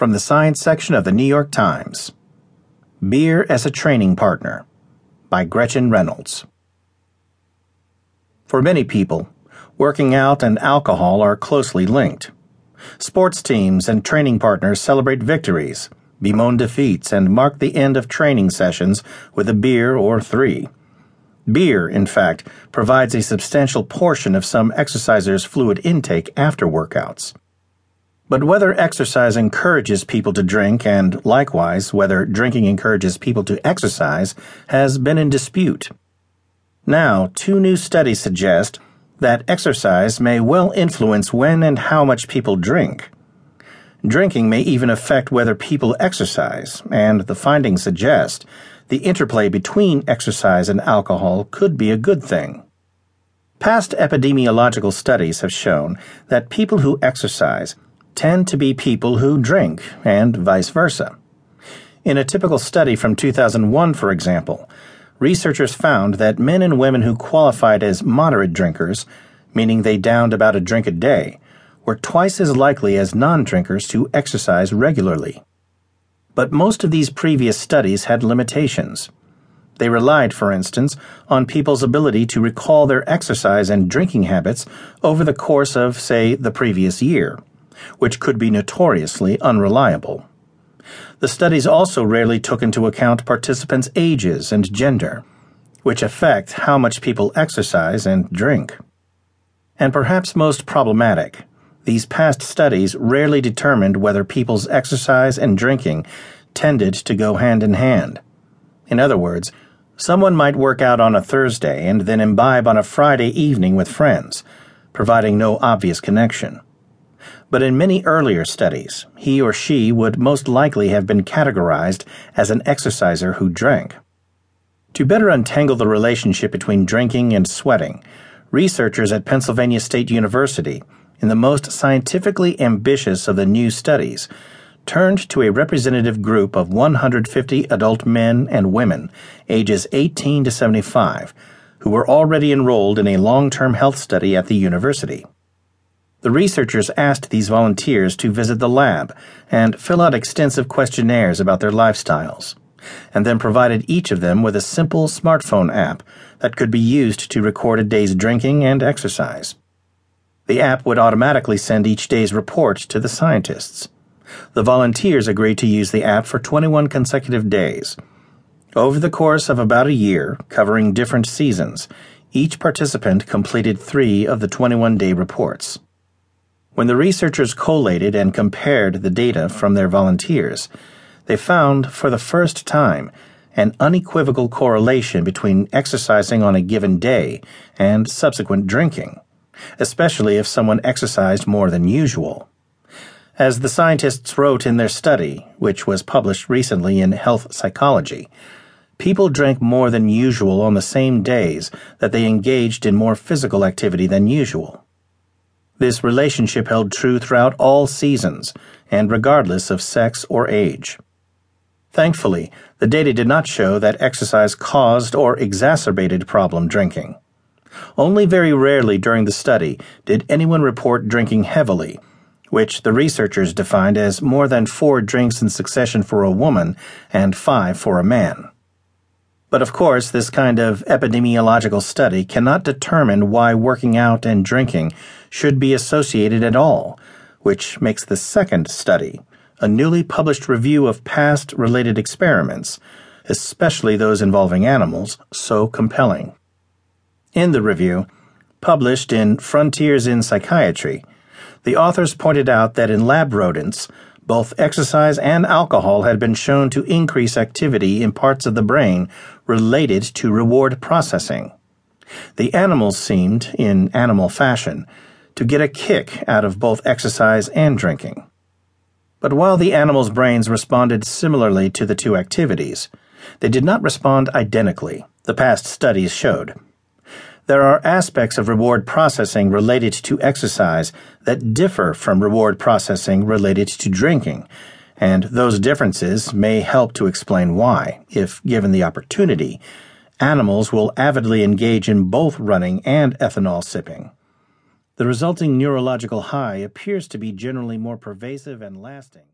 From the Science section of the New York Times Beer as a Training Partner by Gretchen Reynolds. For many people, working out and alcohol are closely linked. Sports teams and training partners celebrate victories, bemoan defeats, and mark the end of training sessions with a beer or three. Beer, in fact, provides a substantial portion of some exercisers' fluid intake after workouts. But whether exercise encourages people to drink and likewise whether drinking encourages people to exercise has been in dispute. Now, two new studies suggest that exercise may well influence when and how much people drink. Drinking may even affect whether people exercise, and the findings suggest the interplay between exercise and alcohol could be a good thing. Past epidemiological studies have shown that people who exercise tend to be people who drink, and vice versa. In a typical study from 2001, for example, researchers found that men and women who qualified as moderate drinkers, meaning they downed about a drink a day, were twice as likely as non drinkers to exercise regularly. But most of these previous studies had limitations. They relied, for instance, on people's ability to recall their exercise and drinking habits over the course of, say, the previous year which could be notoriously unreliable. The studies also rarely took into account participants' ages and gender, which affect how much people exercise and drink. And perhaps most problematic, these past studies rarely determined whether people's exercise and drinking tended to go hand in hand. In other words, someone might work out on a Thursday and then imbibe on a Friday evening with friends, providing no obvious connection but in many earlier studies, he or she would most likely have been categorized as an exerciser who drank. To better untangle the relationship between drinking and sweating, researchers at Pennsylvania State University, in the most scientifically ambitious of the new studies, turned to a representative group of 150 adult men and women ages 18 to 75 who were already enrolled in a long term health study at the university. The researchers asked these volunteers to visit the lab and fill out extensive questionnaires about their lifestyles, and then provided each of them with a simple smartphone app that could be used to record a day's drinking and exercise. The app would automatically send each day's report to the scientists. The volunteers agreed to use the app for 21 consecutive days. Over the course of about a year, covering different seasons, each participant completed three of the 21 day reports. When the researchers collated and compared the data from their volunteers, they found for the first time an unequivocal correlation between exercising on a given day and subsequent drinking, especially if someone exercised more than usual. As the scientists wrote in their study, which was published recently in Health Psychology, people drank more than usual on the same days that they engaged in more physical activity than usual. This relationship held true throughout all seasons and regardless of sex or age. Thankfully, the data did not show that exercise caused or exacerbated problem drinking. Only very rarely during the study did anyone report drinking heavily, which the researchers defined as more than four drinks in succession for a woman and five for a man. But of course, this kind of epidemiological study cannot determine why working out and drinking should be associated at all, which makes the second study, a newly published review of past related experiments, especially those involving animals, so compelling. In the review, published in Frontiers in Psychiatry, the authors pointed out that in lab rodents, both exercise and alcohol had been shown to increase activity in parts of the brain related to reward processing. The animals seemed, in animal fashion, to get a kick out of both exercise and drinking. But while the animals' brains responded similarly to the two activities, they did not respond identically, the past studies showed. There are aspects of reward processing related to exercise that differ from reward processing related to drinking, and those differences may help to explain why, if given the opportunity, animals will avidly engage in both running and ethanol sipping. The resulting neurological high appears to be generally more pervasive and lasting.